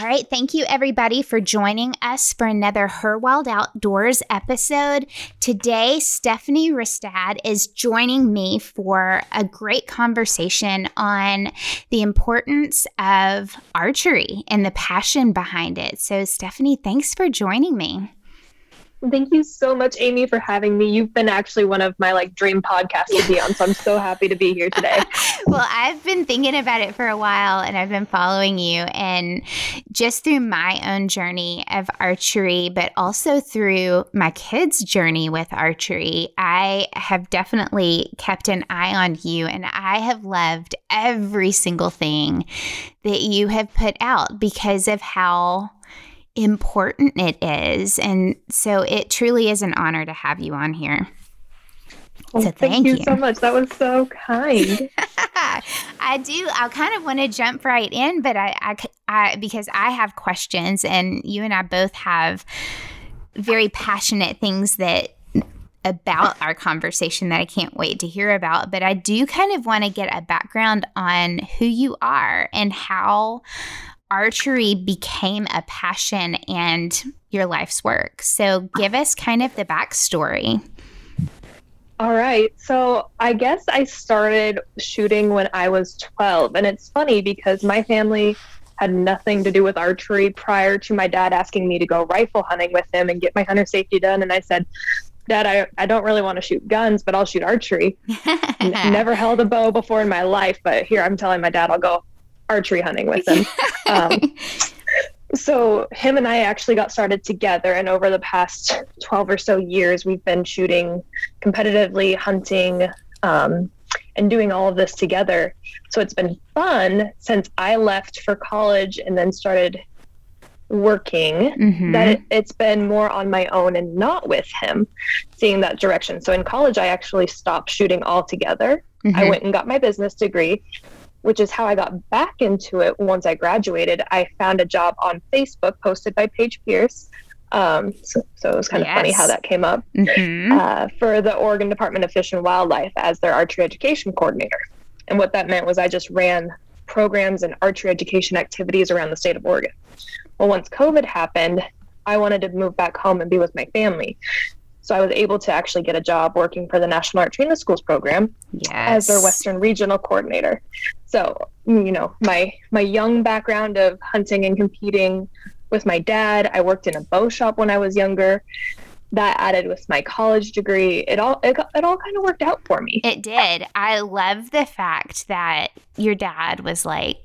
All right. Thank you, everybody, for joining us for another Her Wild Outdoors episode. Today, Stephanie Ristad is joining me for a great conversation on the importance of archery and the passion behind it. So, Stephanie, thanks for joining me. Thank you so much, Amy, for having me. You've been actually one of my like dream podcasts to be on, so I'm so happy to be here today. well, I've been thinking about it for a while and I've been following you and just through my own journey of archery, but also through my kids' journey with archery, I have definitely kept an eye on you and I have loved every single thing that you have put out because of how important it is. And so it truly is an honor to have you on here. Well, so oh, thank, thank you, you, so much. That was so kind. I do. I kind of want to jump right in, but I, I, I, because I have questions, and you and I both have very passionate things that about our conversation that I can't wait to hear about. But I do kind of want to get a background on who you are and how archery became a passion and your life's work. So give us kind of the backstory. All right. So I guess I started shooting when I was 12. And it's funny because my family had nothing to do with archery prior to my dad asking me to go rifle hunting with him and get my hunter safety done. And I said, Dad, I, I don't really want to shoot guns, but I'll shoot archery. never held a bow before in my life, but here I'm telling my dad I'll go archery hunting with him. um, so him and I actually got started together, and over the past 12 or so years, we've been shooting competitively, hunting, um, and doing all of this together. So it's been fun since I left for college and then started working mm-hmm. that it, it's been more on my own and not with him seeing that direction. So in college, I actually stopped shooting altogether. Mm-hmm. I went and got my business degree which is how I got back into it once I graduated. I found a job on Facebook posted by Paige Pierce. Um, so, so, it was kind of yes. funny how that came up mm-hmm. uh, for the Oregon Department of Fish and Wildlife as their archery education coordinator. And what that meant was I just ran programs and archery education activities around the state of Oregon. Well, once COVID happened, I wanted to move back home and be with my family. So I was able to actually get a job working for the National Archery in the Schools program yes. as their Western Regional Coordinator. So, mm, you know, my my young background of hunting and competing with my dad, I worked in a bow shop when I was younger. That added with my college degree, it all it, it all kind of worked out for me. It did. I love the fact that your dad was like,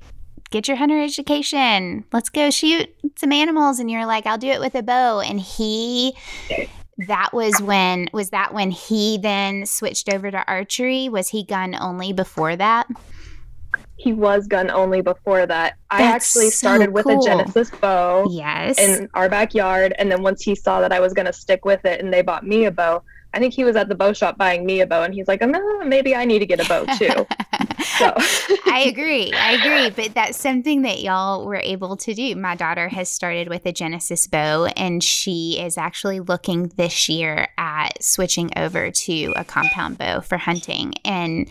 get your hunter education. Let's go shoot some animals. And you're like, I'll do it with a bow. And he that was when was that when he then switched over to archery? Was he gun only before that? He was gun only before that. That's i actually started so with a genesis bow yes. in our backyard and then once he saw that i was going to stick with it and they bought me a bow I think he was at the bow shop buying me a bow, and he's like, oh, maybe I need to get a bow too. so I agree. I agree. But that's something that y'all were able to do. My daughter has started with a Genesis bow, and she is actually looking this year at switching over to a compound bow for hunting and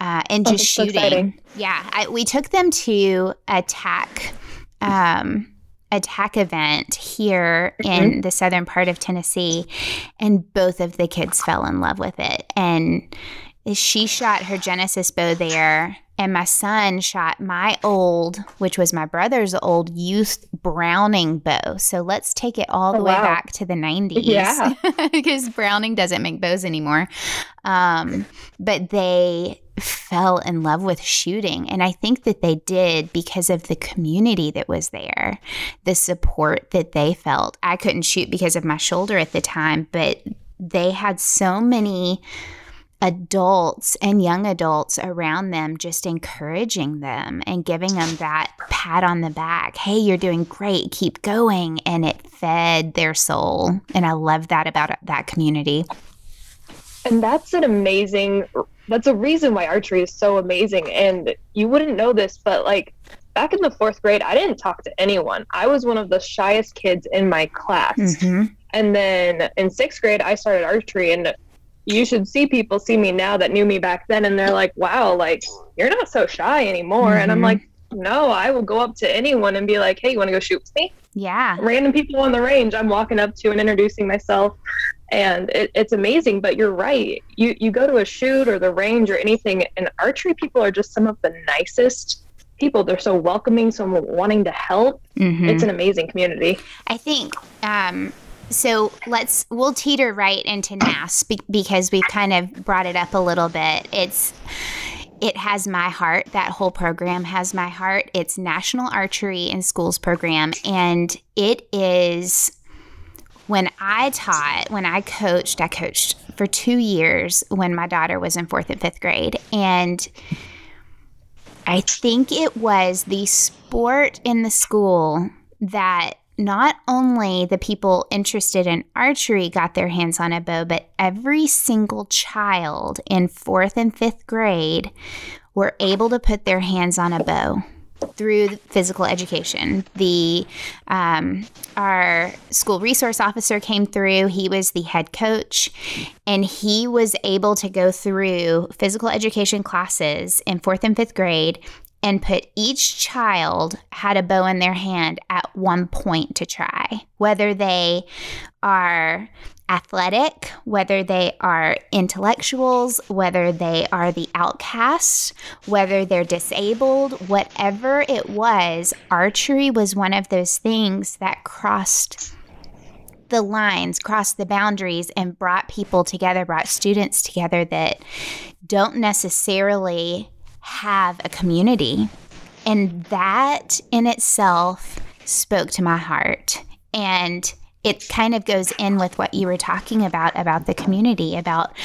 uh, and oh, just shooting. So yeah, I, we took them to attack. TAC. Um, a TAC event here mm-hmm. in the southern part of Tennessee, and both of the kids fell in love with it. And she shot her Genesis bow there, and my son shot my old, which was my brother's old youth Browning bow. So let's take it all the oh, way wow. back to the 90s. Yeah. because Browning doesn't make bows anymore. Um, but they fell in love with shooting. And I think that they did because of the community that was there, the support that they felt. I couldn't shoot because of my shoulder at the time, but they had so many adults and young adults around them just encouraging them and giving them that pat on the back. Hey, you're doing great. Keep going. And it fed their soul. And I love that about that community. And that's an amazing that's a reason why archery is so amazing. And you wouldn't know this, but like back in the fourth grade, I didn't talk to anyone. I was one of the shyest kids in my class. Mm-hmm. And then in sixth grade, I started archery, and you should see people see me now that knew me back then, and they're like, "Wow, like you're not so shy anymore." Mm-hmm. And I'm mm-hmm. like, no, I will go up to anyone and be like, hey, you want to go shoot with me? Yeah. Random people on the range, I'm walking up to and introducing myself. And it, it's amazing, but you're right. You you go to a shoot or the range or anything, and archery people are just some of the nicest people. They're so welcoming, so wanting to help. Mm-hmm. It's an amazing community. I think um, so let's we'll teeter right into NASP be- because we've kind of brought it up a little bit. It's it has my heart. That whole program has my heart. It's National Archery in Schools program, and it is when I taught, when I coached, I coached for two years when my daughter was in fourth and fifth grade, and I think it was the sport in the school that not only the people interested in archery got their hands on a bow, but every single child in fourth and fifth grade were able to put their hands on a bow through physical education. The um, our school resource officer came through. He was the head coach, and he was able to go through physical education classes in fourth and fifth grade and put each child had a bow in their hand at one point to try, whether they are athletic, whether they are intellectuals, whether they are the outcast, whether they're disabled, whatever it was, archery was one of those things that crossed the lines, crossed the boundaries, and brought people together, brought students together that don't necessarily have a community. And that in itself spoke to my heart. And it kind of goes in with what you were talking about about the community, about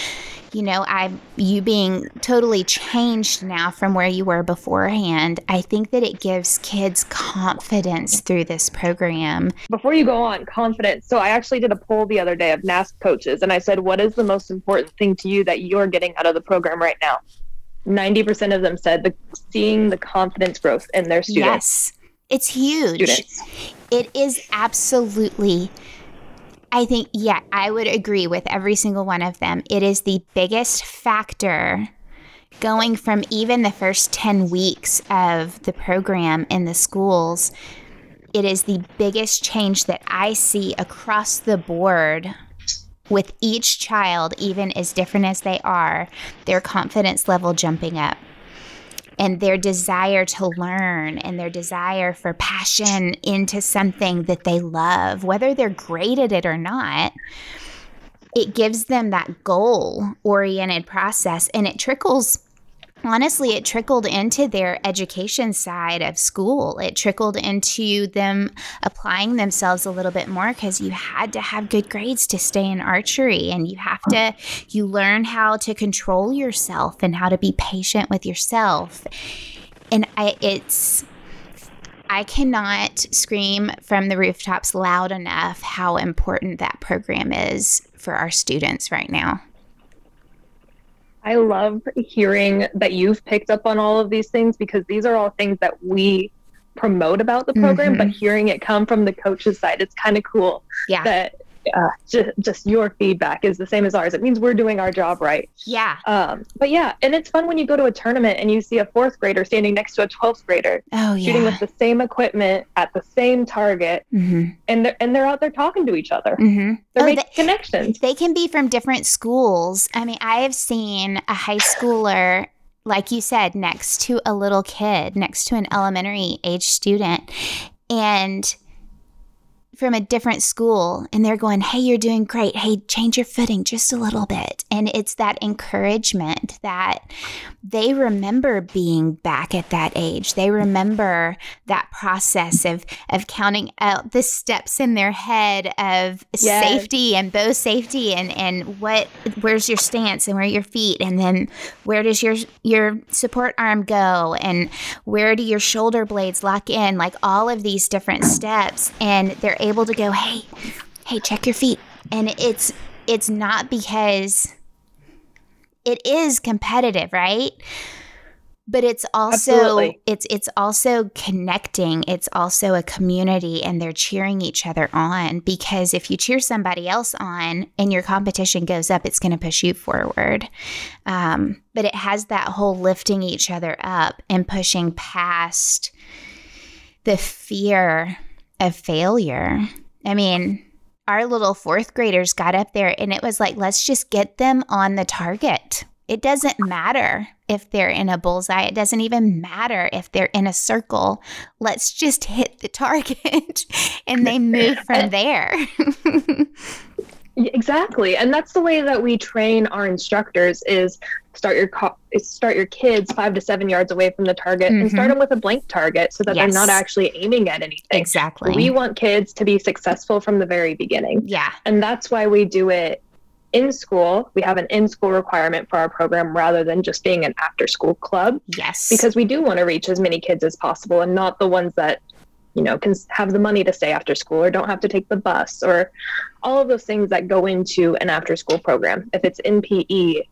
you know, I you being totally changed now from where you were beforehand. I think that it gives kids confidence through this program. Before you go on, confidence. So I actually did a poll the other day of NASP coaches and I said, "What is the most important thing to you that you're getting out of the program right now?" 90% of them said the seeing the confidence growth in their students. Yes. It's huge. Students. It is absolutely I think yeah, I would agree with every single one of them. It is the biggest factor going from even the first 10 weeks of the program in the schools. It is the biggest change that I see across the board with each child, even as different as they are, their confidence level jumping up and their desire to learn and their desire for passion into something that they love, whether they're great at it or not. It gives them that goal oriented process and it trickles honestly, it trickled into their education side of school. It trickled into them applying themselves a little bit more because you had to have good grades to stay in archery and you have to, you learn how to control yourself and how to be patient with yourself. And I, it's, I cannot scream from the rooftops loud enough how important that program is for our students right now. I love hearing that you've picked up on all of these things because these are all things that we promote about the program, mm-hmm. but hearing it come from the coach's side, it's kind of cool. Yeah. That uh, just, just your feedback is the same as ours. It means we're doing our job right. Yeah. Um, but yeah, and it's fun when you go to a tournament and you see a fourth grader standing next to a 12th grader oh, yeah. shooting with the same equipment at the same target. Mm-hmm. And, they're, and they're out there talking to each other. Mm-hmm. They're oh, making they, connections. They can be from different schools. I mean, I have seen a high schooler like you said, next to a little kid, next to an elementary age student. And from a different school and they're going, Hey, you're doing great. Hey, change your footing just a little bit. And it's that encouragement that they remember being back at that age. They remember that process of, of counting out the steps in their head of yes. safety and bow safety and, and what, where's your stance and where are your feet? And then where does your, your support arm go? And where do your shoulder blades lock in? Like all of these different steps. And they're able to go, hey, hey, check your feet. And it's it's not because it is competitive, right? but it's also Absolutely. it's it's also connecting it's also a community and they're cheering each other on because if you cheer somebody else on and your competition goes up it's going to push you forward um, but it has that whole lifting each other up and pushing past the fear of failure i mean our little fourth graders got up there and it was like let's just get them on the target it doesn't matter if they're in a bullseye. It doesn't even matter if they're in a circle. Let's just hit the target and they move from there. Exactly, and that's the way that we train our instructors: is start your co- start your kids five to seven yards away from the target, and start Mhm. them with a blank target, so that they're not actually aiming at anything. exactly. We want kids to be successful from the very beginning, yeah. and that's why we do it in school. We have an in-school requirement for our program rather than just being an after-school club, Yes. because we do want to reach as many kids as possible, and not the ones that you know can have the money to stay after school or don't have to take the bus or all of those things that go into an after school program. If it's in pe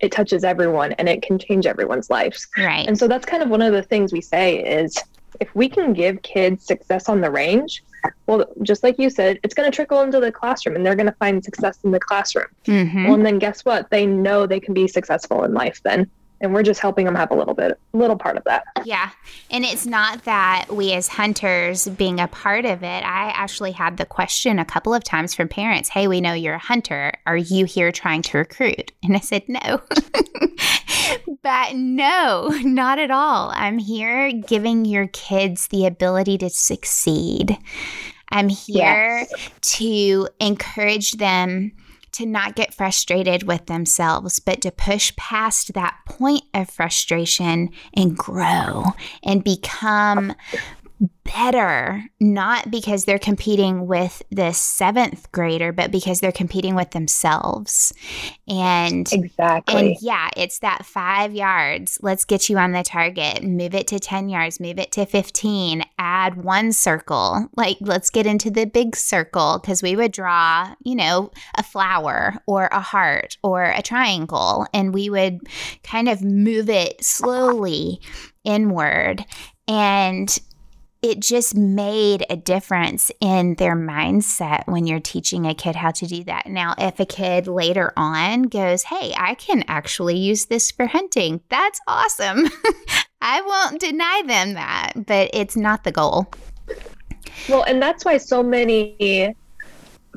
it touches everyone and it can change everyone's lives. Right. and so that's kind of one of the things we say is if we can give kids success on the range well just like you said it's going to trickle into the classroom and they're going to find success in the classroom. Mhm. well and then guess what? They know they can be successful in life then and we're just helping them have a little bit little part of that Yeah. And it's not that we as hunters being a part of it. I actually had the question a couple of times from parents Hey, we know you're a hunter. Are you here trying to recruit? And I said, No. but no, not at all. I'm here giving your kids the ability to succeed. I'm here to encourage them to not get frustrated with themselves, but to push past that point of frustration and grow and become better, not because they're competing with the seventh grader, but because they're competing with themselves. And exactly and yeah, it's that five yards. Let's get you on the target. Move it to 10 yards, move it to 15, add one circle. Like, let's get into the big circle because we would draw, you know, a flower or a heart or a triangle, and we would kind of move it slowly inward. And it just made a difference in their mindset when you're teaching a kid how to do that. Now, if a kid later on goes, Hey, I can actually use this for hunting, that's awesome. I won't deny them that, but it's not the goal. Well, and that's why so many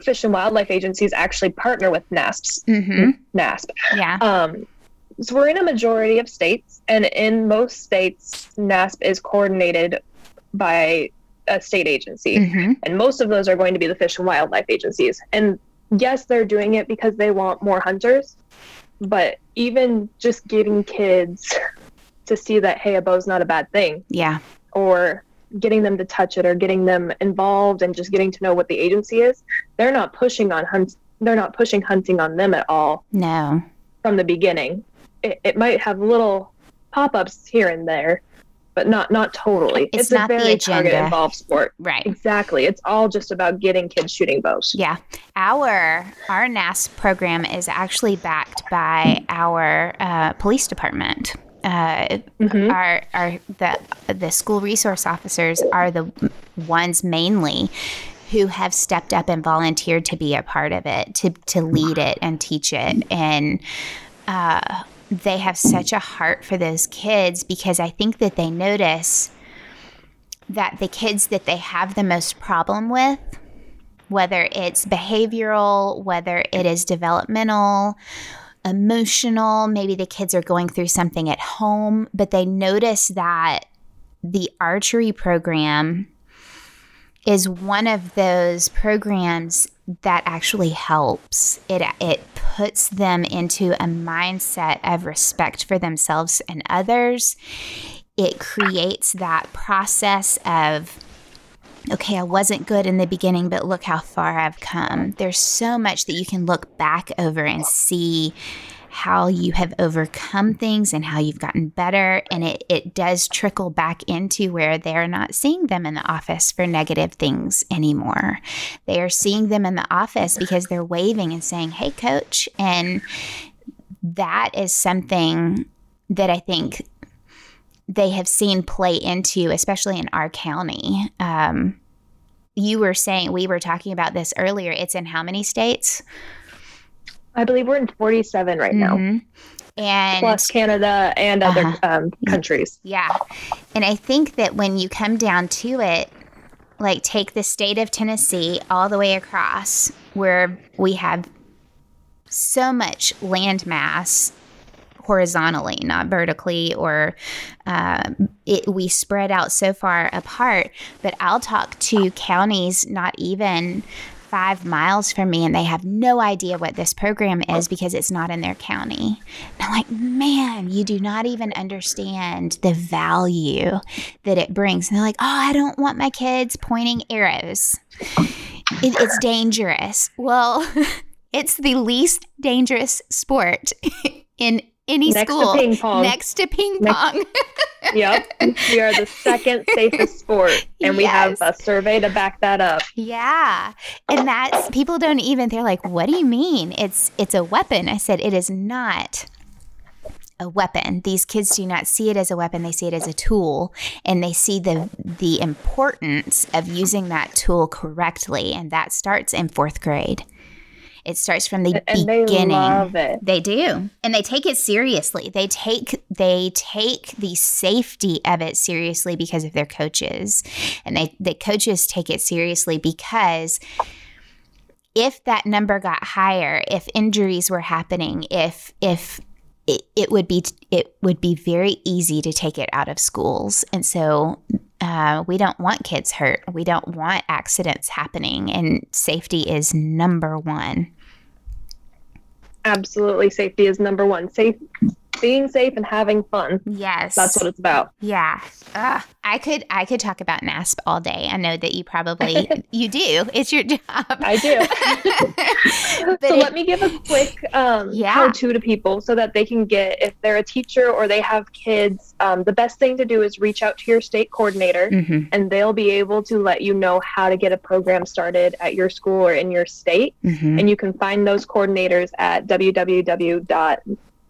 fish and wildlife agencies actually partner with NASPs. hmm NASP. Yeah. Um, so we're in a majority of states, and in most states, NASP is coordinated by a state agency, hmm and most of those are going to be the fish and wildlife agencies. And yes, they're doing it because they want more hunters, but even just getting kids to see that hey, a bow's not a bad thing, Yeah. or getting them to touch it or getting them involved and just getting to know what the agency is they're not pushing on hunt they're not pushing hunting on them at all No. from the beginning it, it might have little pop-ups here and there but not not totally It's a not the very target agenda. involved sport Right. exactly it's all just about getting kids shooting bows Yeah. Our our NAS program is actually backed by our uh, police department. Uh, Mhm. our our the the school resource officers are the ones mainly who have stepped up and volunteered to be a part of it, to to lead it and teach it, and uh, they have such a heart for those kids because I think that they notice that the kids that they have the most problem with whether it's behavioral, whether it is developmental, emotional, maybe the kids are going through something at home, but they notice that the archery program is one of those programs that actually helps. It it puts them into a mindset of respect for themselves and others. It creates that process of okay, I wasn't good in the beginning, but look how far I've come. There's so much that you can look back over and see how you have overcome things and how you've gotten better. And it, it does trickle back into where they're not seeing them in the office for negative things anymore. They are seeing them in the office because they're waving and saying, Hey, coach. And that is something that I think they have seen play into, especially in our county. Um, you were saying we were talking about this earlier. It's in how many states? I believe we're in 47 right now. Mhm. And Plus Canada and other Uh-huh. um, countries. Yeah. And I think that when you come down to it, like take the state of Tennessee all the way across, where we have so much land mass horizontally, not vertically, or uh, it, we spread out so far apart. But I'll talk to counties not even five miles from me and they have no idea what this program is because it's not in their county. And I'm like, man, you do not even understand the value that it brings. And they're like, oh, I don't want my kids pointing arrows. It, it's dangerous. Well, it's the least dangerous sport in any Next school to ping pong. next to ping Next- pong. yep. We are the second safest sport. And we have a survey to back that up. Yeah. And that's people don't even they're like, "What do you mean? It's it's a weapon." I said, "It is not a weapon. These kids do not see it as a weapon. They see it as a tool and they see the the importance of using that tool correctly and that starts in 4th grade. It starts from the And they beginning. love it. They do. And they take it seriously. They take they take the safety of it seriously because of their coaches. And they the coaches take it seriously because if that number got higher, if injuries were happening, if if it, it would be it would be very easy to take it out of schools. And so uh, we don't want kids hurt. We don't want accidents happening and safety is number one. Absolutely. Safety is number one. Safe being safe and having fun. Yes. That's what it's about. Yeah. Ugh. I could I could talk about NASP all day. I know that you probably you do. It's your job. I do. so let me give a quick um, Yeah. how to to people so that they can get if they're a teacher or they have kids um, the best thing to do is reach out to your state coordinator Mhm, and they'll be able to let you know how to get a program started at your school or in your state mhm. and you can find those coordinators at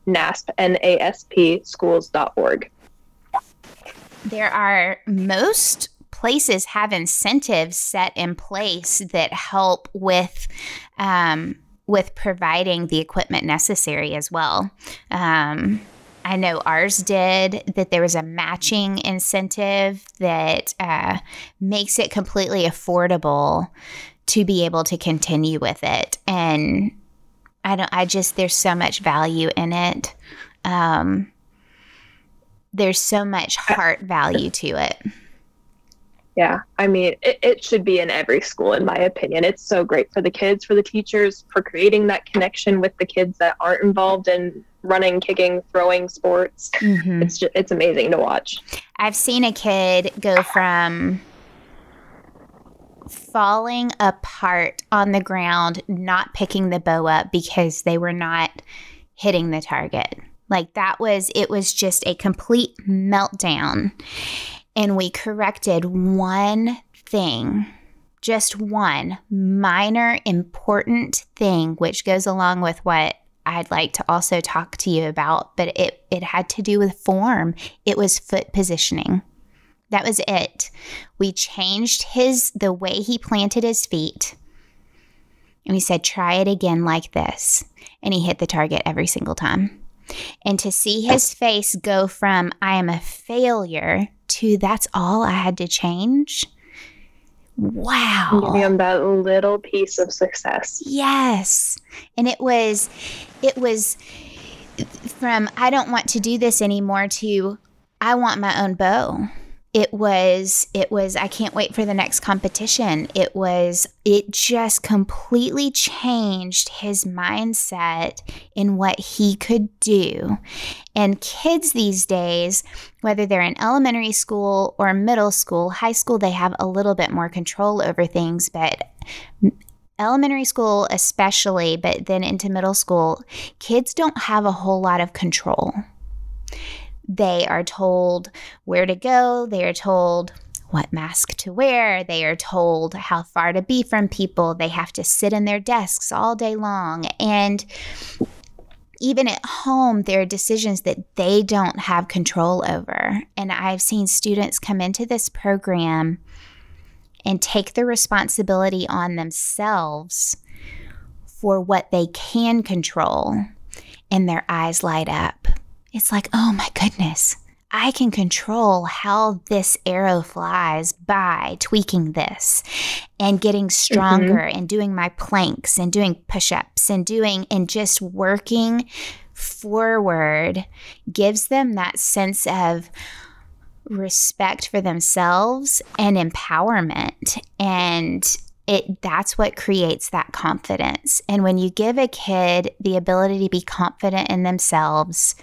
www.nasp.schools.org there are most places have incentives set in place that help with um, with providing the equipment necessary as well. Um, I know ours did that there was a matching incentive that uh, makes it completely affordable to be able to continue with it. And I don't, I just, there's so much value in it. Um, there's so much heart value to it. Yeah, I mean, it, it should be in every school, in my opinion. It's so great for the kids, for the teachers, for creating that connection with the kids that aren't involved in running, kicking, throwing sports. Mhm. It's just, it's amazing to watch. I've seen a kid go from falling apart on the ground, not picking the bow up because they were not hitting the target. Like that was, it was just a complete meltdown. And we corrected one thing, just one minor, important thing, which goes along with what I'd like to also talk to you about, but it, it had to do with form. It was foot positioning. That was it. We changed his the way he planted his feet. And we said, try it again like this. And he hit the target every single time. And to see his face go from I am a failure to that's all I had to change. Wow. Giving them that little piece of success. Yes. And it was it was from I don't want to do this anymore to I want my own bow. It was it was I can't wait for the next competition. It was it just completely changed his mindset in what he could do. And kids these days, whether they're in elementary school or middle school, high school, they have a little bit more control over things, but elementary school especially, but then into middle school, kids don't have a whole lot of control. They are told where to go, they are told what mask to wear, they are told how far to be from people, they have to sit in their desks all day long. And even at home, there are decisions that they don't have control over. And I've seen students come into this program and take the responsibility on themselves for what they can control, and their eyes light up. It's like, oh my goodness, I can control how this arrow flies by tweaking this and getting stronger mm-hmm. and doing my planks and doing push ups and doing and just working forward gives them that sense of respect for themselves and empowerment. And it that's what creates that confidence. And when you give a kid the ability to be confident in themselves,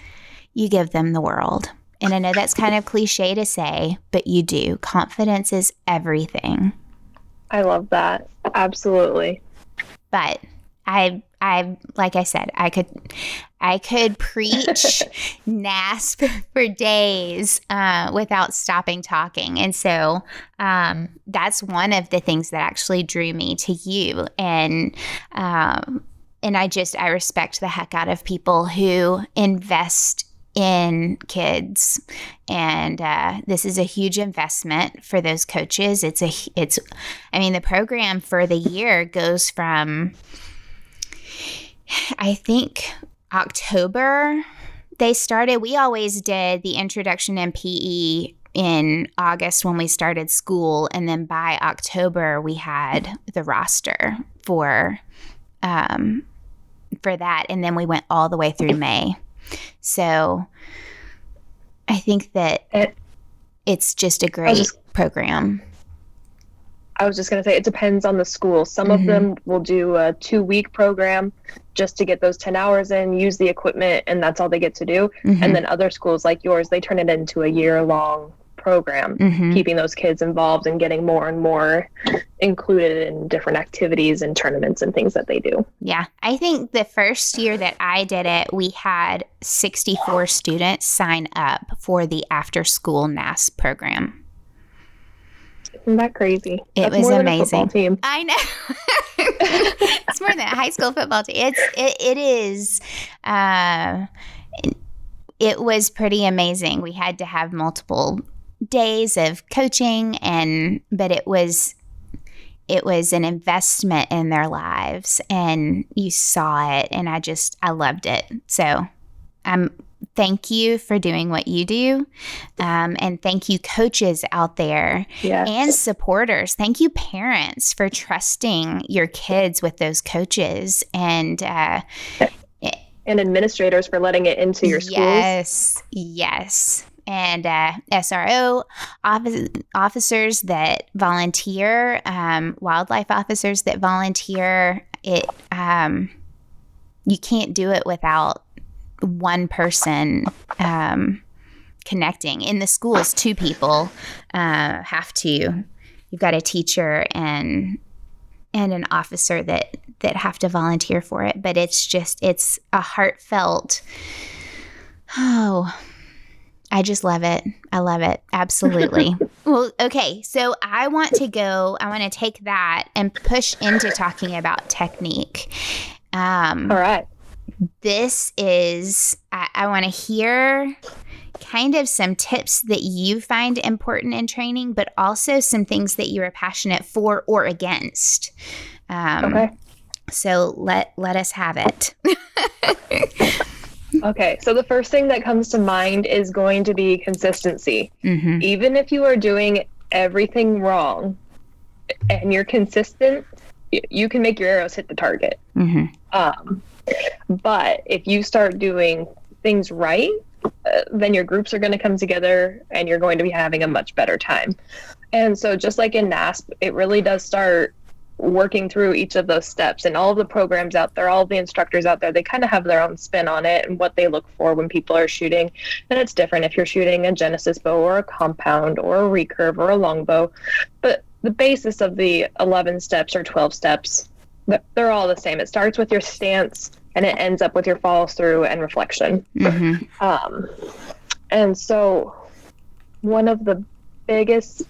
you give them the world. And I know that's kind of cliche to say, but you do. Confidence is everything. I love that. Absolutely. But I I like I said, I could I could preach NASP for days uh, without stopping talking, and so um, that's one of the things that actually drew me to you, and um, and I just I respect the heck out of people who invest in kids. And uh, this is a huge investment for those coaches. It's a it's i mean the program for the year goes from i think october they started we always did the introduction in pe in august when we started school. And then by october we had the roster for um for that. And then we went all the way through may so I think that it, it's just a great just, program. I was just going to say it depends on the school. Some mm-hmm. of them will do a two week program just to get those 10 hours in, use the equipment, and that's all they get to do. Mm-hmm. And then other schools like yours, they turn it into a year long program, mm-hmm. keeping those kids involved and getting more and more included in different activities and tournaments and things that they do. Yeah. I think the first year that I did it, we had 64 students sign up for the after school NASP program. Isn't that crazy? It That's was amazing. team. I know. it's more than a high school football team. It's it, it is uh, it was pretty amazing. We had to have multiple days of coaching and but it was it was an investment in their lives and you saw it and I just I loved it. So I'm thank you for doing what you do. Um, and thank you, coaches out there yes. and supporters. Thank you, parents, for trusting your kids with those coaches and uh, and administrators for letting it into your schools. Yes, yes and uh, SRO office, officers that volunteer, um, wildlife officers that volunteer. It um, you can't do it without one person um, connecting. In the schools, two people uh, have to. You've got a teacher and and an officer that that have to volunteer for it. But it's just it's a heartfelt. Oh I just love it. I love it. Absolutely. well, okay. So I want to go, I want to take that and push into talking about technique. Um, All right. This is, I, I want to hear kind of some tips that you find important in training, but also some things that you are passionate for or against. Um, okay. So let let us have it. Okay, so the first thing that comes to mind is going to be consistency. Mm-hmm. Even if you are doing everything wrong and you're consistent, you can make your arrows hit the target. Mm-hmm. Um, but if you start doing things right, uh, then your groups are going to come together and you're going to be having a much better time. And so, just like in NASP, it really does start working through each of those steps and all of the programs out there all of the instructors out there they kind of have their own spin on it and what they look for when people are shooting. And it's different if you're shooting a genesis bow or a compound or a recurve or a longbow but the basis of the 11 steps or 12 steps they're all the same. It starts with your stance and it ends up with your follow through and reflection. Mm-hmm. um, and so one of the biggest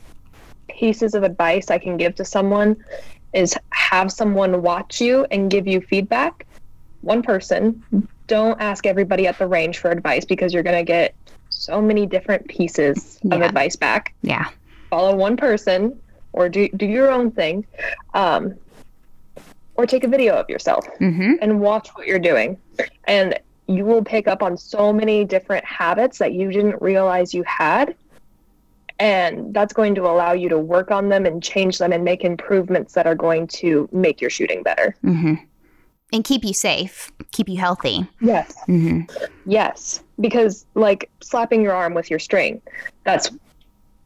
pieces of advice I can give to someone is have someone watch you and give you feedback one person don't ask everybody at the range for advice because you're going to get so many different pieces of advice back. Yeah. Follow one person or do, do your own thing. Um, or take a video of yourself Mm-hmm. and watch what you're doing. And you will pick up on so many different habits that you didn't realize you had. And that's going to allow you to work on them and change them and make improvements that are going to make your shooting better. Mm-hmm. And keep you safe, keep you healthy. Yes. Mm-hmm. Yes. Because, like, slapping your arm with your string, that's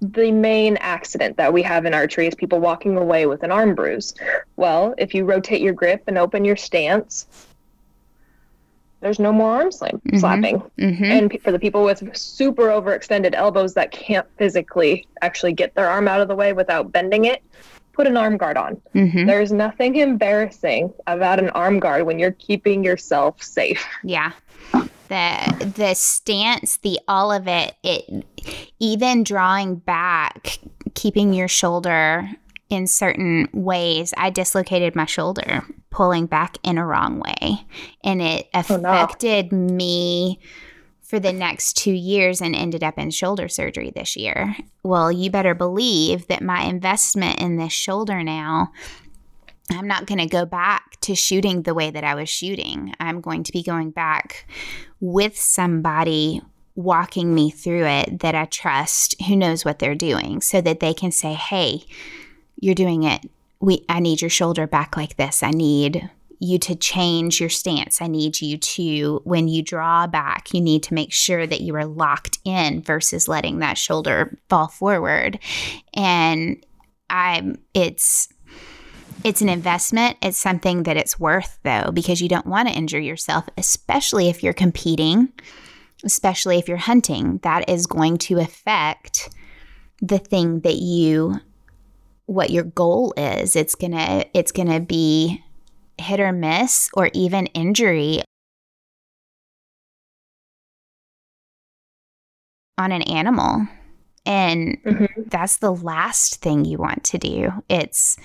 the main accident that we have in archery is people walking away with an arm bruise. Well, if you rotate your grip and open your stance, there's no more arm slam- Mhm. slapping. Mm-hmm. And p- for the people with super overextended elbows that can't physically actually get their arm out of the way without bending it, put an arm guard on. Mm-hmm. There's nothing embarrassing about an arm guard when you're keeping yourself safe. Yeah. The the stance, the all of it, it even drawing back, keeping your shoulder in certain ways. I dislocated my shoulder pulling back in a wrong way. And it Oh, no. affected me for the next two years and ended up in shoulder surgery this year. Well, you better believe that my investment in this shoulder now I'm not going to go back to shooting the way that I was shooting. I'm going to be going back with somebody walking me through it that I trust who knows what they're doing so that they can say, "Hey, you're doing it. We I need your shoulder back like this. I need you to change your stance. I need you to when you draw back, you need to make sure that you are locked in versus letting that shoulder fall forward." And I'm it's it's an investment. It's something that it's worth though, because you don't want to injure yourself, especially if you're competing, especially if you're hunting. That is going to affect the thing that you what your goal is. It's gonna it's gonna be hit or miss or even injury on an animal. And Mhm. that's the last thing you want to do. It's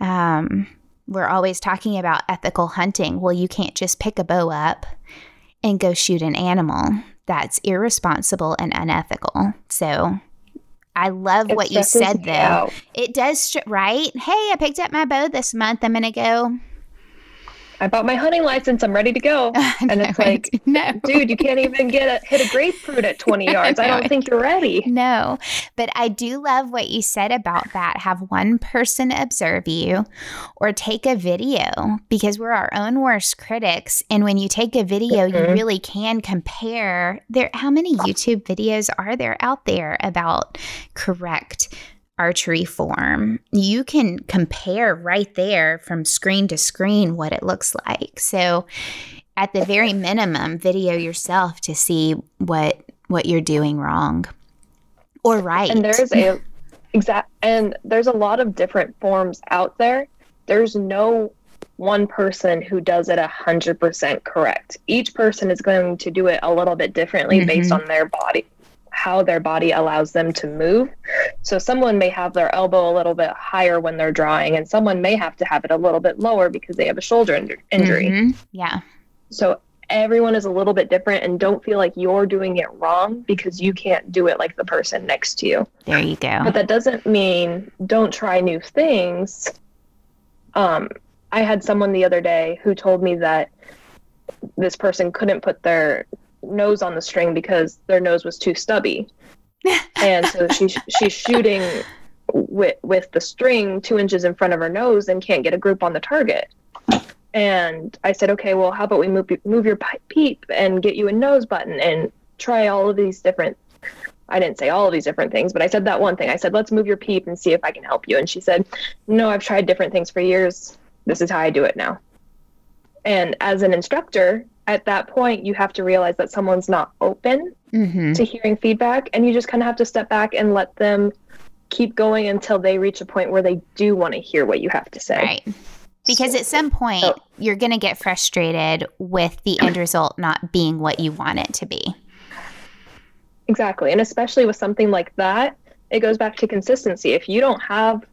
um, we're always talking about ethical hunting. Well, you can't just pick a bow up and go shoot an animal. That's irresponsible and unethical. So I love It what you said, though. out. It does, right? Hey, I picked up my bow this month. I'm going to go. I bought my hunting license. I'm ready to go. And it's No, like, no. dude, you can't even get a hit a grapefruit at 20 yards. I don't think you're ready. No, but I do love what you said about that. Have one person observe you or take a video because we're our own worst critics. And when you take a video, you Mhm. really can compare there how many YouTube videos are there out there about correct archery form? You can compare right there from screen to screen what it looks like. So at the very minimum, video yourself to see what what you're doing wrong or right. And there's a exact and there's a lot of different forms out there. There's no one person who does it a hundred percent correct. Each person is going to do it a little bit differently based Mhm. on their body, how their body allows them to move. So someone may have their elbow a little bit higher when they're drawing, and someone may have to have it a little bit lower because they have a shoulder inj- injury. Mhm. Yeah. So everyone is a little bit different, and don't feel like you're doing it wrong because you can't do it like the person next to you. There you go. But that doesn't mean don't try new things. Um, I had someone the other day who told me that this person couldn't put their nose on the string because their nose was too stubby, and so she's she's shooting with with the string two inches in front of her nose and can't get a group on the target. And I said, okay, well, how about we move move your peep and get you a nose button and try all of these different I didn't say all of these different things, but I said that one thing. I said, let's move your peep and see if I can help you. And she said, no, I've tried different things for years. This is how I do it now. And as an instructor, at that point, you have to realize that someone's not open hmm to hearing feedback. And you just kind of have to step back and let them keep going until they reach a point where they do want to hear what you have to say. Right. Because at some point, So- you're going to get frustrated with the end result not being what you want it to be. Exactly. And especially with something like that, it goes back to consistency. If you don't have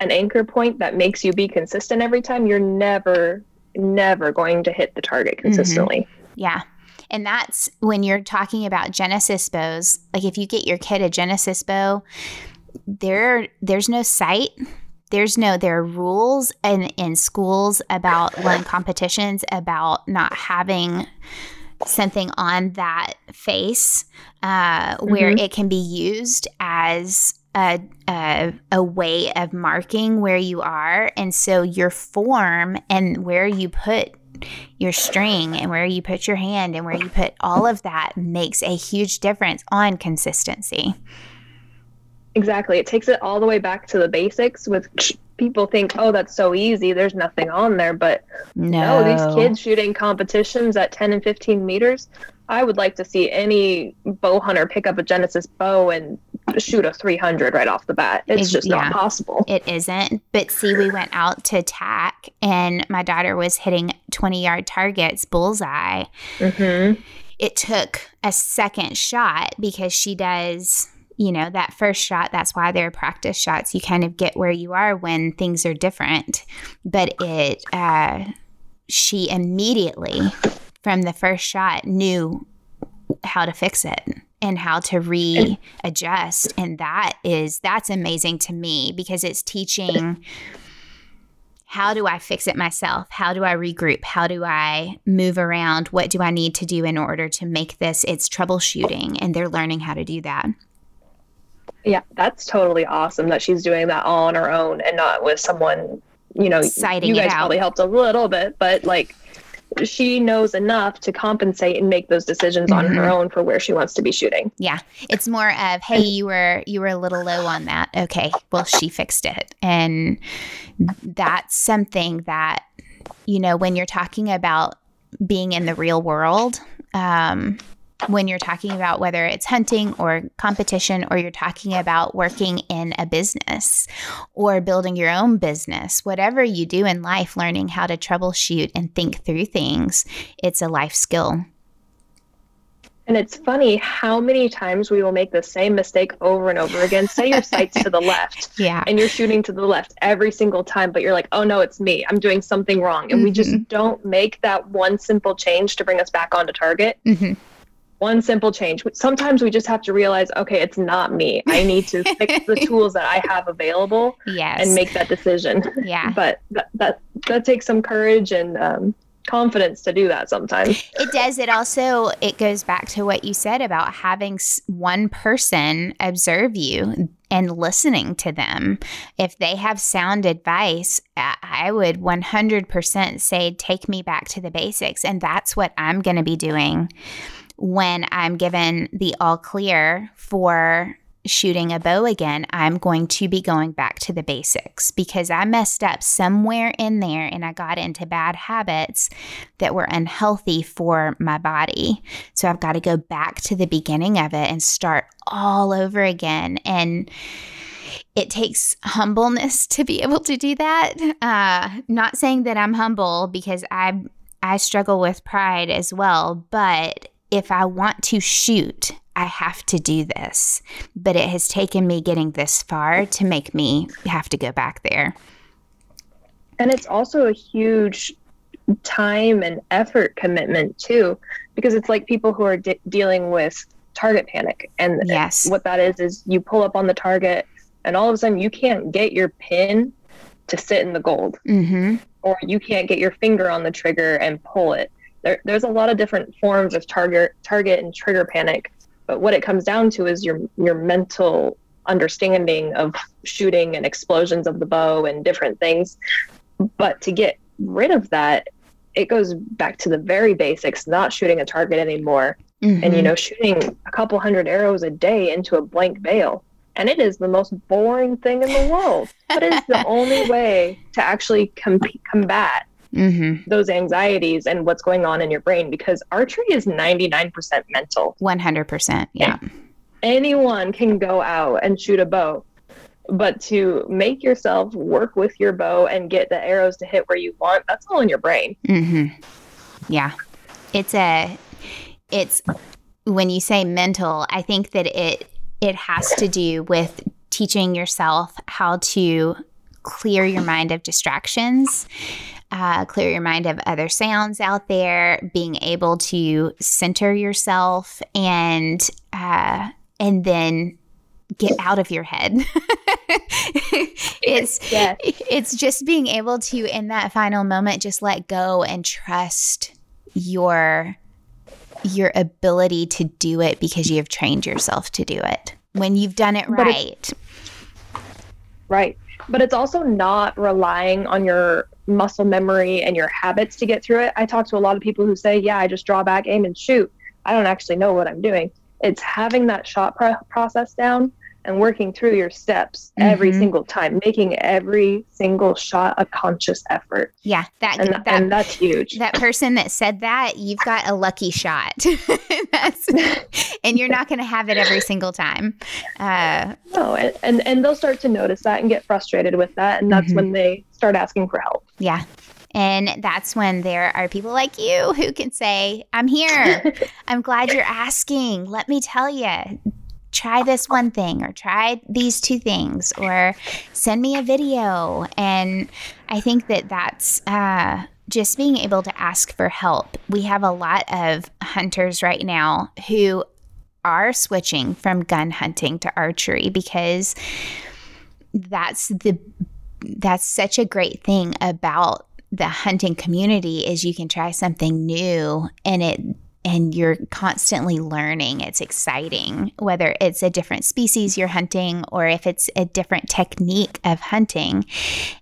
an anchor point that makes you be consistent every time, you're never, never going to hit the target consistently. Yeah. And that's when you're talking about Genesis bows. Like if you get your kid a Genesis bow, there there's no sight. There's no there are rules in, in schools about one competitions about not having something on that face uh, where Mhm. it can be used as a, a, a way of marking where you are. And so your form and where you put your string and where you put your hand and where you put all of that makes a huge difference on consistency. Exactly. It takes it all the way back to the basics with people think, oh, that's so easy. There's nothing on there. But No, no, these kids shooting competitions at 10 and 15 meters, I would like to see any bow hunter pick up a Genesis bow and shoot a 300 right off the bat. It's just yeah. not possible. It isn't. But see, we went out to tack and my daughter was hitting 20 yard targets, bullseye. Mm-hmm. It took a second shot because she does, you know, that first shot. That's why they're practice shots. You kind of get where you are when things are different. But it, uh, she immediately from the first shot knew how to fix it and how to readjust and that is that's amazing to me because it's teaching how do I fix it myself? How do I regroup? How do I move around? What do I need to do in order to make this? It's troubleshooting, and they're learning how to do that. Yeah, that's totally awesome that she's doing that all on her own and not with someone, you know, Citing you it guys out. probably helped a little bit, but like she knows enough to compensate and make those decisions on her Mhm. own for where she wants to be shooting. Yeah, it's more of hey, you were you were a little low on that. Okay, well she fixed it, and that's something that you know when you're talking about being in the real world. Um, when you're talking about whether it's hunting or competition, or you're talking about working in a business or building your own business, whatever you do in life, learning how to troubleshoot and think through things, it's a life skill. And it's funny how many times we will make the same mistake over and over again. Say your sight's to the left Yeah. and you're shooting to the left every single time, but you're like, oh no, it's me. I'm doing something wrong. And we Mhm. just don't make that one simple change to bring us back onto target. hmm One simple change. Sometimes we just have to realize, okay, it's not me. I need to fix the tools that I have available Yes. and make that decision. yeah. But that, that, that takes some courage and um, confidence to do that sometimes. It does. It also it goes back to what you said about having one person observe you and listening to them. If they have sound advice, I I would 100% say take me back to the basics and that's what I'm going to be doing when I'm given the all clear for shooting a bow again, I'm going to be going back to the basics because I messed up somewhere in there and I got into bad habits that were unhealthy for my body. So I've got to go back to the beginning of it and start all over again. And it takes humbleness to be able to do that. Uh, not saying that I'm humble because I I struggle with pride as well, but if I want to shoot, I have to do this. But it has taken me getting this far to make me have to go back there. And it's also a huge time and effort commitment too, because it's like people who are de- dealing with target panic. And Yes. what that is, is you pull up on the target and all of a sudden you can't get your pin to sit in the gold Mm-hmm. or you can't get your finger on the trigger and pull it. There, there's a lot of different forms of target target and trigger panic, but what it comes down to is your your mental understanding of shooting and explosions of the bow and different things. But to get rid of that, it goes back to the very basics, not shooting a target anymore, and Mm-hmm. you know shooting a couple hundred arrows a day into a blank bale. And it is the most boring thing in the world, but it is the only way to actually com- combat Mm-hmm. those anxieties and what's going on in your brain because archery is 99% mental. 100%. Yeah. Anyone can go out and shoot a bow, but to make yourself work with your bow and get the arrows to hit where you want, that's all in your brain. Mm-hmm. Yeah. It's a, it's, when you say mental, I think that it, it has to do with teaching yourself how to clear your mind of distractions uh, clear your mind of other sounds out there, being able to center yourself and uh, and then get out of your head. it's yes. it's just being able to in that final moment just let go and trust your your ability to do it because you have trained yourself to do it when you've done it right. Right. But it's also not relying on your muscle memory and your habits to get through it. I talk to a lot of people who say, Yeah, I just draw back, aim, and shoot. I don't actually know what I'm doing. It's having that shot process down and working through your steps mm-hmm. every single time, making every single shot a conscious effort. Yeah, that, and, that, and that's huge. That person that said that, you've got a lucky shot. and you're not going to have it every single time. Uh, no, and, and, and they'll start to notice that and get frustrated with that. And that's mm-hmm. when they start asking for help. Yeah. And that's when there are people like you who can say, I'm here. I'm glad you're asking. Let me tell you try this one thing or try these two things or send me a video. And I think that that's uh, just being able to ask for help. We have a lot of hunters right now who are switching from gun hunting to archery because that's the that's such a great thing about the hunting community is you can try something new and it and you're constantly learning. It's exciting, whether it's a different species you're hunting or if it's a different technique of hunting.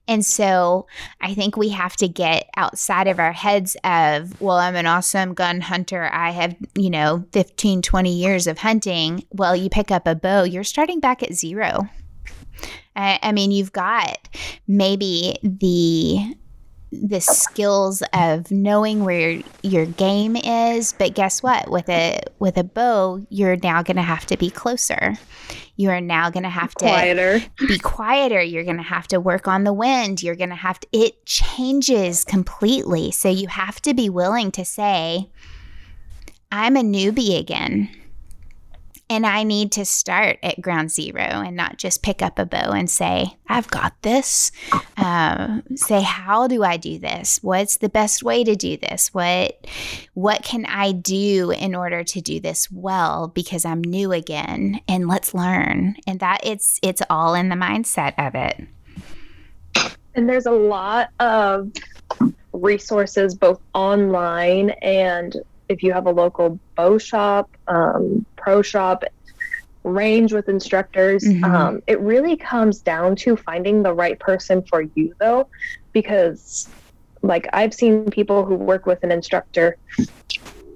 And so I think we have to get outside of our heads of, well, I'm an awesome gun hunter. I have, you know, 15, 20 years of hunting. Well, you pick up a bow, you're starting back at zero. I, I mean, you've got maybe the the skills of knowing where your, your game is but guess what? With a with a bow you're now going to have to be closer. You are now going to have to quieter. be quieter. You're going to have to work on the wind. You're going to have to it changes completely. So you have to be willing to say i'm a newbie again and I need to start at ground zero and not just pick up a bow and say, I've got this. Um, say, how do I do this? What's the best way to do this? What, what can I do in order to do this well? Because I'm new again and let's learn. And that it's, it's all in the mindset of it. And there's a lot of resources both online and if you have a local bow shop, um, pro shop, range with instructors, mm-hmm. um, it really comes down to finding the right person for you, though, because like I've seen people who work with an instructor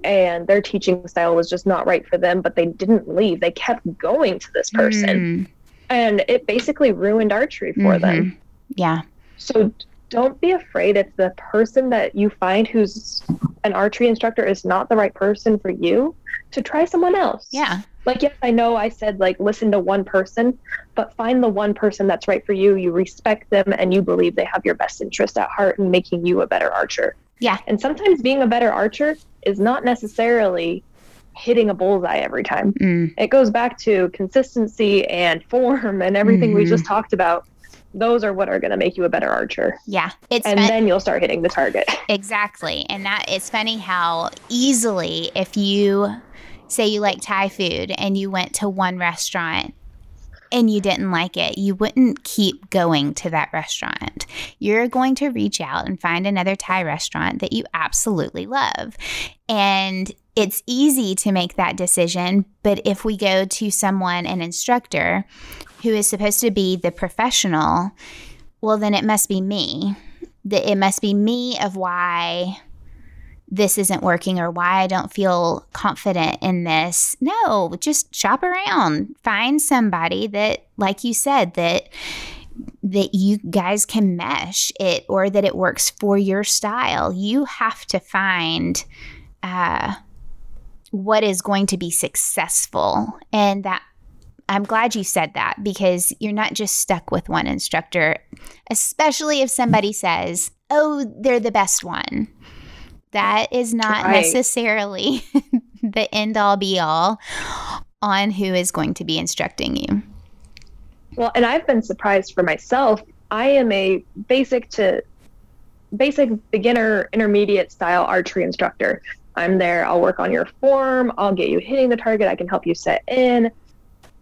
and their teaching style was just not right for them, but they didn't leave. They kept going to this person. Mm. And it basically ruined archery for mm-hmm. them. Yeah. So don't be afraid if the person that you find who's an archery instructor is not the right person for you to try someone else. Yeah. Like yes, I know I said like listen to one person, but find the one person that's right for you. You respect them and you believe they have your best interest at heart in making you a better archer. Yeah. And sometimes being a better archer is not necessarily hitting a bullseye every time. Mm. It goes back to consistency and form and everything mm-hmm. we just talked about those are what are going to make you a better archer. Yeah, it's and fun- then you'll start hitting the target. Exactly, and that it's funny how easily if you say you like Thai food and you went to one restaurant and you didn't like it, you wouldn't keep going to that restaurant. You're going to reach out and find another Thai restaurant that you absolutely love. And it's easy to make that decision, but if we go to someone, an instructor, who is supposed to be the professional, well, then it must be me. That it must be me of why this isn't working or why I don't feel confident in this. No, just shop around. Find somebody that, like you said, that that you guys can mesh it or that it works for your style. You have to find uh, what is going to be successful. And that I'm glad you said that because you're not just stuck with one instructor, especially if somebody says, oh, they're the best one. That is not right. necessarily the end all be all on who is going to be instructing you. Well, and I've been surprised for myself. I am a basic to basic beginner intermediate style archery instructor. I'm there. I'll work on your form. I'll get you hitting the target. I can help you set in,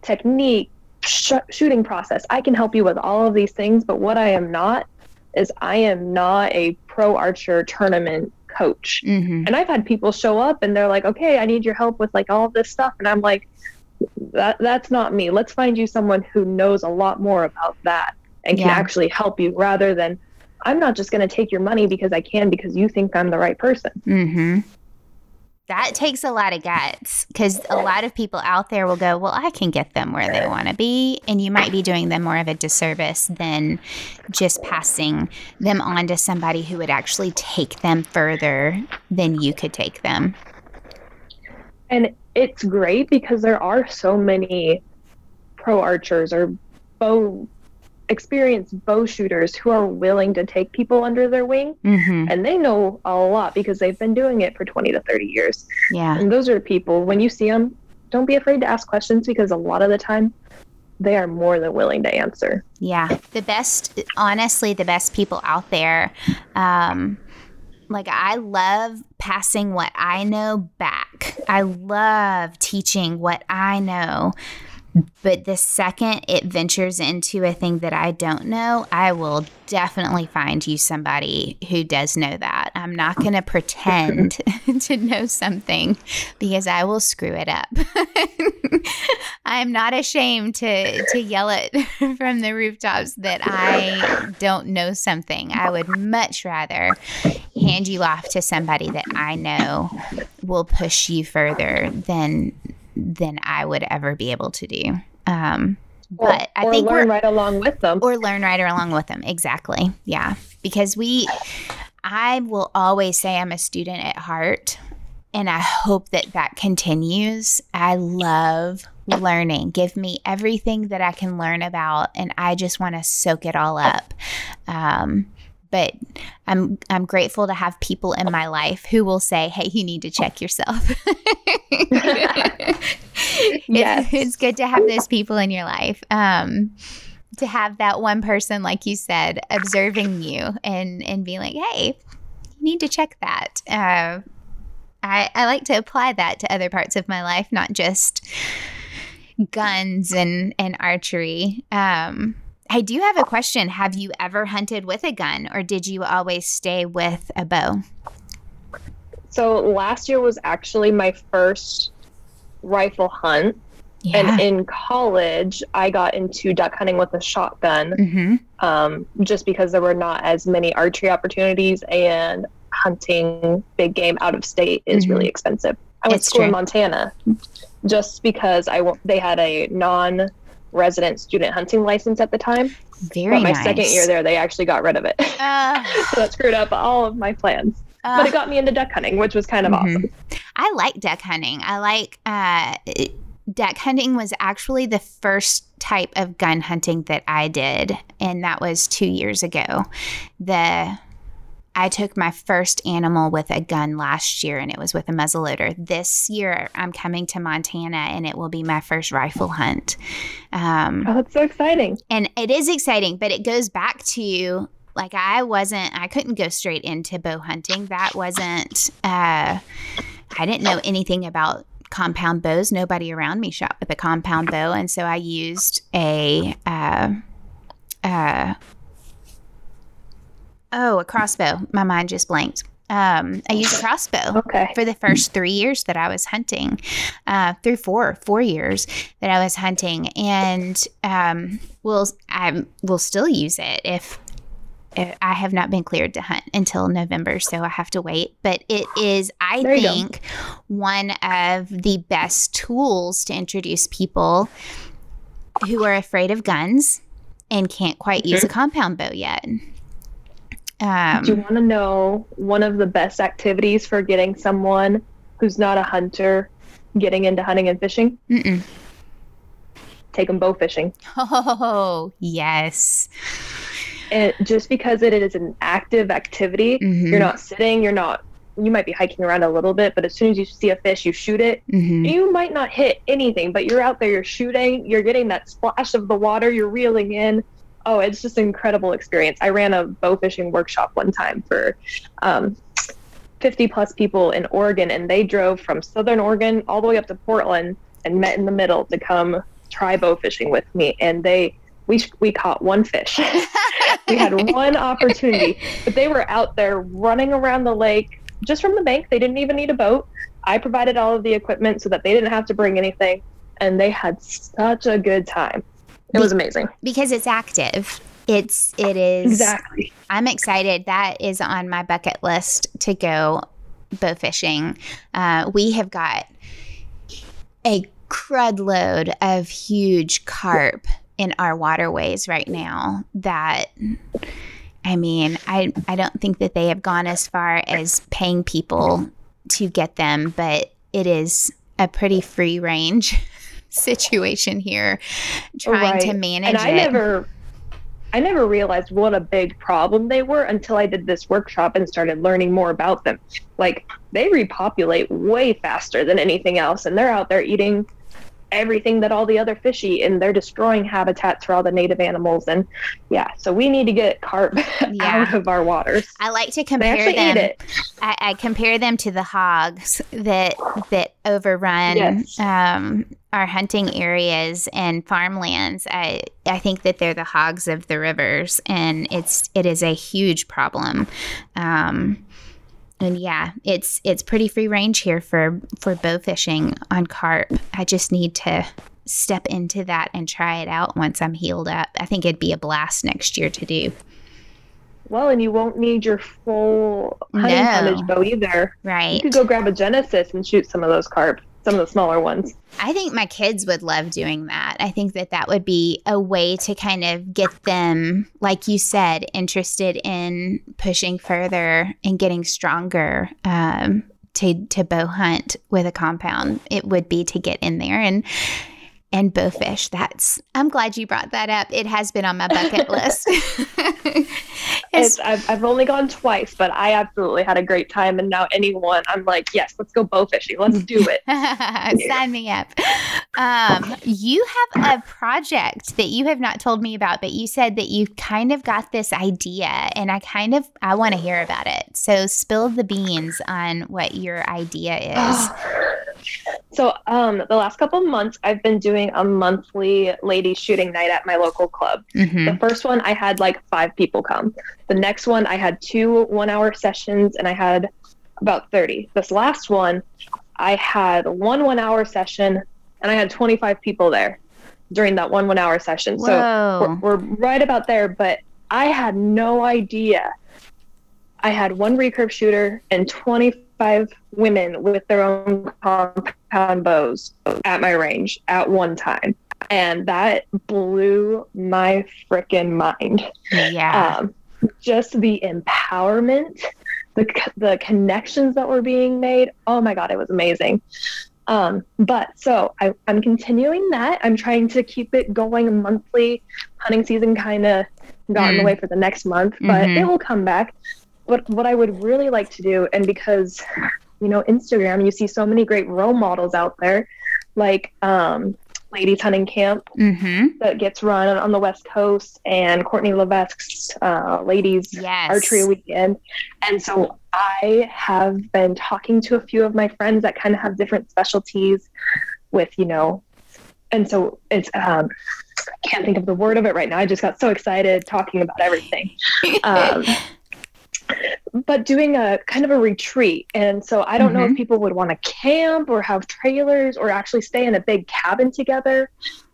technique, sh- shooting process. I can help you with all of these things. But what I am not is I am not a pro archer tournament coach. Mm-hmm. And I've had people show up and they're like, okay, I need your help with like all this stuff. And I'm like, that that's not me. Let's find you someone who knows a lot more about that and can Yeah. actually help you rather than I'm not just going to take your money because I can because you think I'm the right person. Mm-hmm. That takes a lot of guts because a lot of people out there will go, Well, I can get them where they want to be. And you might be doing them more of a disservice than just passing them on to somebody who would actually take them further than you could take them. And it's great because there are so many pro archers or bow experienced bow shooters who are willing to take people under their wing Mm-hmm. and they know a lot because they've been doing it for 20 to 30 years. Yeah. And those are people, when you see them, don't be afraid to ask questions because a lot of the time they are more than willing to answer. Yeah, the best, honestly, the best people out there. Um, like, I love passing what I know back. I love teaching what I know. But the second it ventures into a thing that I don't know, I will definitely find you somebody who does know that. I'm not going to pretend to know something because I will screw it up. I'm not ashamed to to yell it from the rooftops that I don't know something. I would much rather hand you off to somebody that I know will push you further than than I would ever be able to do. Um, but I or think learn right along with them. or learn right along with them. Exactly. Yeah. Because we, I will always say I'm a student at heart. And I hope that that continues. I love learning. Give me everything that I can learn about, and I just want to soak it all up. Um, but I'm I'm grateful to have people in my life who will say, "Hey, you need to check yourself." Yes. it's, it's good to have those people in your life. Um, to have that one person, like you said, observing you and and being like, "Hey, you need to check that." Uh, I I like to apply that to other parts of my life, not just guns and and archery. Um, I do have a question. Have you ever hunted with a gun, or did you always stay with a bow? So last year was actually my first rifle hunt. And in college, I got into duck hunting with a shotgun mm-hmm. um, just because there were not as many archery opportunities and hunting big game out of state is Mhm. really expensive. I went It's to school in. Montana just because I w- they had a non resident student hunting license at the time. Very but my nice. second year there, they actually got rid of it. Uh, so that screwed up all of my plans. uh, but it got me into duck hunting, which was kind of Mhm. awesome. I like duck hunting. I like uh, duck hunting was actually the first type of gun hunting that I did, and that was two years ago. The I took my first animal with a gun last year, and it was with a muzzleloader. This year, I'm coming to Montana, and it will be my first rifle hunt. Um, Oh, that's so exciting. and it is exciting but it goes back to like i wasn't i couldn't go straight into bow hunting that wasn't uh i didn't know anything about compound bows nobody around me shot with a compound bow and so i used a uh uh oh a crossbow my mind just blanked um i used a crossbow Okay. for the first three years that I was hunting, uh, through four four years that I was hunting, and um, will I will still use it if. if I have not been cleared to hunt until November, so I have to wait. But it is, I There think, one of the best tools to introduce people who are afraid of guns and can't quite use a compound bow yet. Um, Do you want to know one of the best activities for getting someone who's not a hunter getting into hunting and fishing? mm-mm. Take them bow fishing. Oh, yes. And just because it is an active activity, Mhm. you're not sitting, you're not, you might be hiking around a little bit, but as soon as you see a fish, you shoot it. Mhm. You might not hit anything, but you're out there, you're shooting, you're getting that splash of the water, you're reeling in. Oh, it's just an incredible experience. I ran a bow fishing workshop one time for um, 50 plus people in Oregon, and they drove from Southern Oregon all the way up to Portland and met in the middle to come try bow fishing with me. And they, we, we caught one fish. we had one opportunity, but they were out there running around the lake just from the bank. They didn't even need a boat. I provided all of the equipment so that they didn't have to bring anything, and they had such a good time. It was amazing because it's active. It's it is exactly. I'm excited. That is on my bucket list to go bow fishing. Uh, we have got a crud load of huge carp in our waterways right now. That I mean, I I don't think that they have gone as far as paying people to get them, but it is a pretty free range situation here trying right. to manage and I it. never I never realized what a big problem they were until I did this workshop and started learning more about them. Like they repopulate way faster than anything else and they're out there eating everything that all the other fish eat and they're destroying habitats for all the native animals. And yeah so we need to get carp yeah. out of our waters. I like to compare them. I, I, compare them to the hogs that that overrun yes. um, our hunting areas and farmlands. I i think that they're the hogs of the rivers and it's it is a huge problem. Um, and yeah, it's it's pretty free range here for for bow fishing on carp. I just need to step into that and try it out once I'm healed up. I think it'd be a blast next year to do. Well, and you won't need your full hunting no. tonnage bow either. Right. You could go grab a Genesis and shoot some of those carp some of the smaller ones. I think my kids would love doing that. I think that that would be a way to kind of get them, like you said, interested in pushing further and getting stronger um, to to bow hunt with a compound. It would be to get in there and and bowfish. That's I'm glad you brought that up. It has been on my bucket list. it's, I've, I've only gone twice, but I absolutely had a great time. And now anyone, I'm like, yes, let's go bow fishing. Let's do it. Sign me up. Um, you have a project that you have not told me about, but you said that you kind of got this idea, and I kind of I want to hear about it. So spill the beans on what your idea is. So, um, the last couple months, I've been doing a monthly ladies shooting night at my local club. Mm-hmm. The first one, I had like five people come. The next one, I had two one hour sessions and I had about 30. This last one, I had one one hour session and I had 25 people there during that one one hour session. Whoa. So, we're, we're right about there, but I had no idea. I had one recurve shooter and 20 five women with their own compound bows at my range at one time. And that blew my freaking mind. Yeah. Um, just the empowerment, the, the connections that were being made. Oh my God, it was amazing. Um, but so I, am continuing that. I'm trying to keep it going monthly. Hunting season kind of got in the mm. way for the next month, but mm-hmm. it will come back what what I would really like to do, and because you know Instagram, you see so many great role models out there, like um, Ladies Hunting Camp mm-hmm. that gets run on the West Coast, and Courtney Levesque's uh, Ladies yes. Archery Weekend, and so I have been talking to a few of my friends that kind of have different specialties with you know, and so it's um, I can't think of the word of it right now. I just got so excited talking about everything. Um, but doing a kind of a retreat. And so I don't mm-hmm. know if mm-hmm. people would want to camp or have trailers or actually stay in a big cabin together.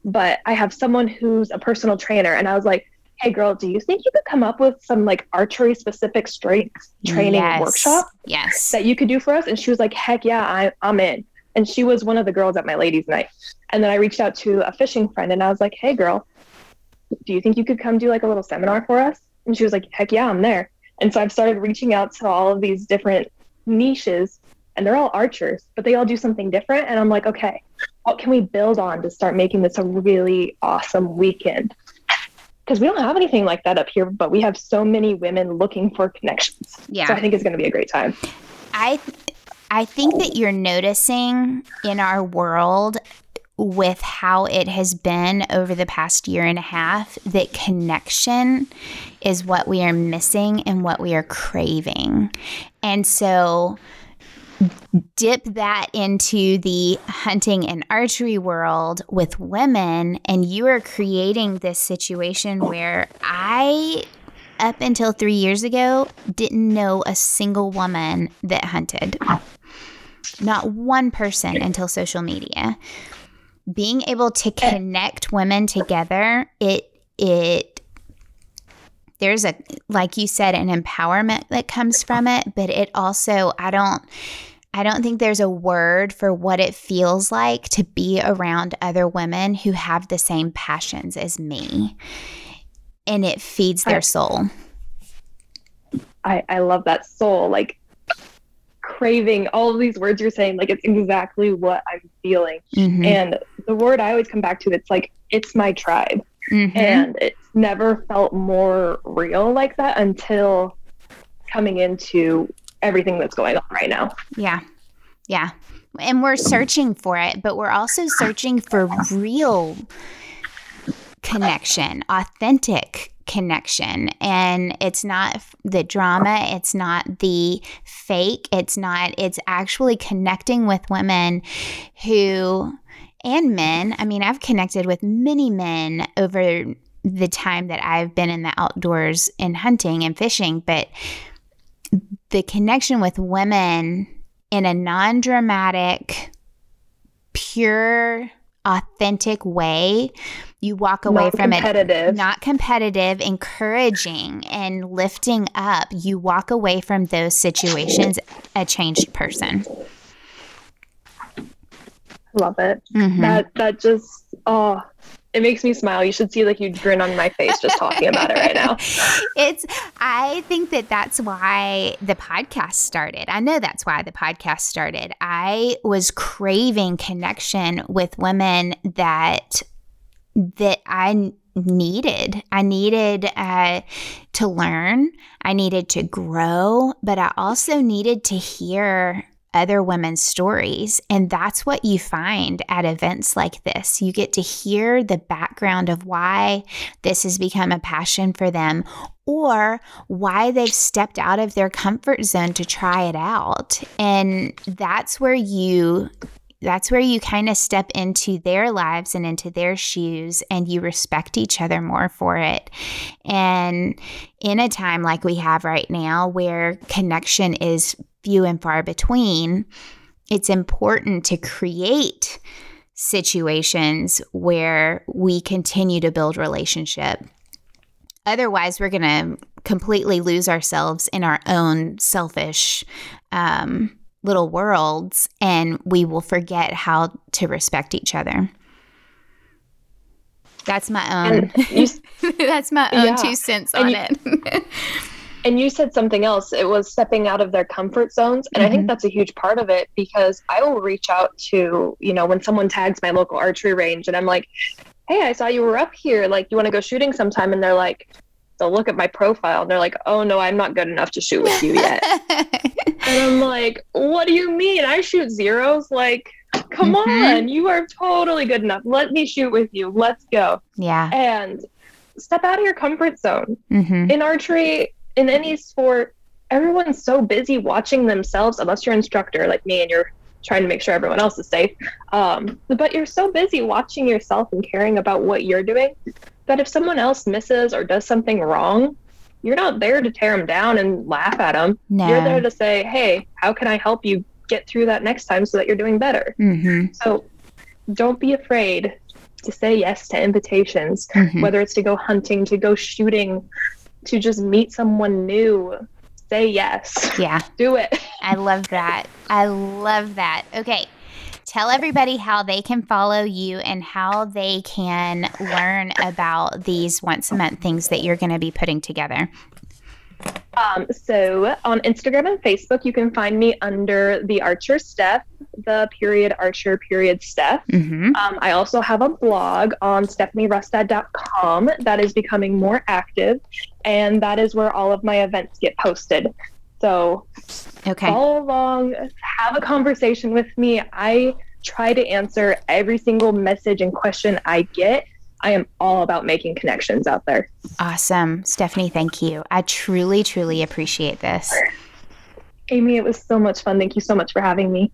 But I have someone who's a personal trainer, and I was like, hey girl do you think you could come up with some like archery specific strength training yes. workshop yes that you could do for us and she was like heck yeah I, i'm in and she was one of the girls at my ladies night and then i reached out to a fishing friend and i was like hey girl do you think you could come do like a little seminar for us and she was like heck yeah i'm there and so I've started reaching out to all of these different niches, and they're all archers, but they all do something different. And I'm like, okay, what can we build on to start making this a really awesome weekend? Because we don't have anything like that up here, but we have so many women looking for connections. Yeah. So I think it's going to be a great time. I I think that you're noticing in our world with how it has been over the past year and a half that connection is what we are missing and what we are craving. And so dip that into the hunting and archery world with women, and you are creating this situation where I, up until three years ago, didn't know a single woman that hunted. Not one person until social media. Being able to eh. connect women together, it it there's a like you said an empowerment that comes from it but it also i don't i don't think there's a word for what it feels like to be around other women who have the same passions as me. And it feeds their soul. I i love that soul like craving all of these words you're saying like it's exactly what i'm feeling. Mm-hmm. and the word i always come back to it's like it's my tribe mm-hmm. and it's never felt more real like that until coming into everything that's going on right now yeah yeah and we're searching for it but we're also searching for real connection authentic connection. And it's not the drama, it's not the fake, it's not, it's actually connecting with women who, and men. I mean, I've connected with many men over the time that I've been in the outdoors and hunting and fishing, but the connection with women in a non dramatic, pure, authentic way you walk away not from it not competitive, encouraging and lifting up. You walk away from those situations a changed person. Love it. Mm-hmm. That that just oh it makes me smile. You should see like you grin on my face just talking about it right now. It's I think that that's why the podcast started. I know that's why the podcast started. I was craving connection with women that that I needed. I needed uh, to learn, I needed to grow, but I also needed to hear other women's stories. And that's what you find at events like this. You get to hear the background of why this has become a passion for them or why they've stepped out of their comfort zone to try it out. And that's where you that's where you kind of step into their lives and into their shoes and you respect each other more for it. And in a time like we have right now where connection is few and far between, it's important to create situations where we continue to build relationship. Otherwise, we're going to completely lose ourselves in our own selfish um, little worlds and we will forget how to respect each other. That's my own. You, that's my own yeah. two cents on you, it. and you said something else. It was stepping out of their comfort zones, and mm-hmm. I think mm-hmm. that's a huge part of it because I will reach out to you know when someone tags my local archery range, and I'm like, "Hey, I saw you were up here. Like, you want to go shooting sometime?" And they're like, they'll look at my profile and they're like, "Oh no, I'm not good enough to shoot with you yet." and I'm like, "What do you mean? I shoot zeros. Like, come mm-hmm. on, you are totally good enough. Let me shoot with you. Let's go." Yeah. And step out of your comfort zone. Mm-hmm. In archery, in any sport, everyone's so busy watching themselves, unless you're an instructor like me and you're trying to make sure everyone else is safe. Um, but you're so busy watching yourself and caring about what you're doing that if someone else misses or does something wrong, you're not there to tear them down and laugh at them. No. You're there to say, hey, how can I help you get through that next time so that you're doing better? Mm-hmm. So don't be afraid to say yes to invitations, mm-hmm. whether it's to go hunting, to go shooting, to just meet someone new. Say yes. Yeah. Do it. I love that. I love that. Okay. Tell everybody how they can follow you and how they can learn about these once a month things that you're going to be putting together. Um, so on Instagram and Facebook, you can find me under the Archer Steph, the period Archer period Steph. Mm-hmm. Um, I also have a blog on stephanierustad.com that is becoming more active, and that is where all of my events get posted. So okay. follow along, have a conversation with me. I try to answer every single message and question I get. I am all about making connections out there. Awesome. Stephanie, thank you. I truly, truly appreciate this. Amy, it was so much fun. Thank you so much for having me.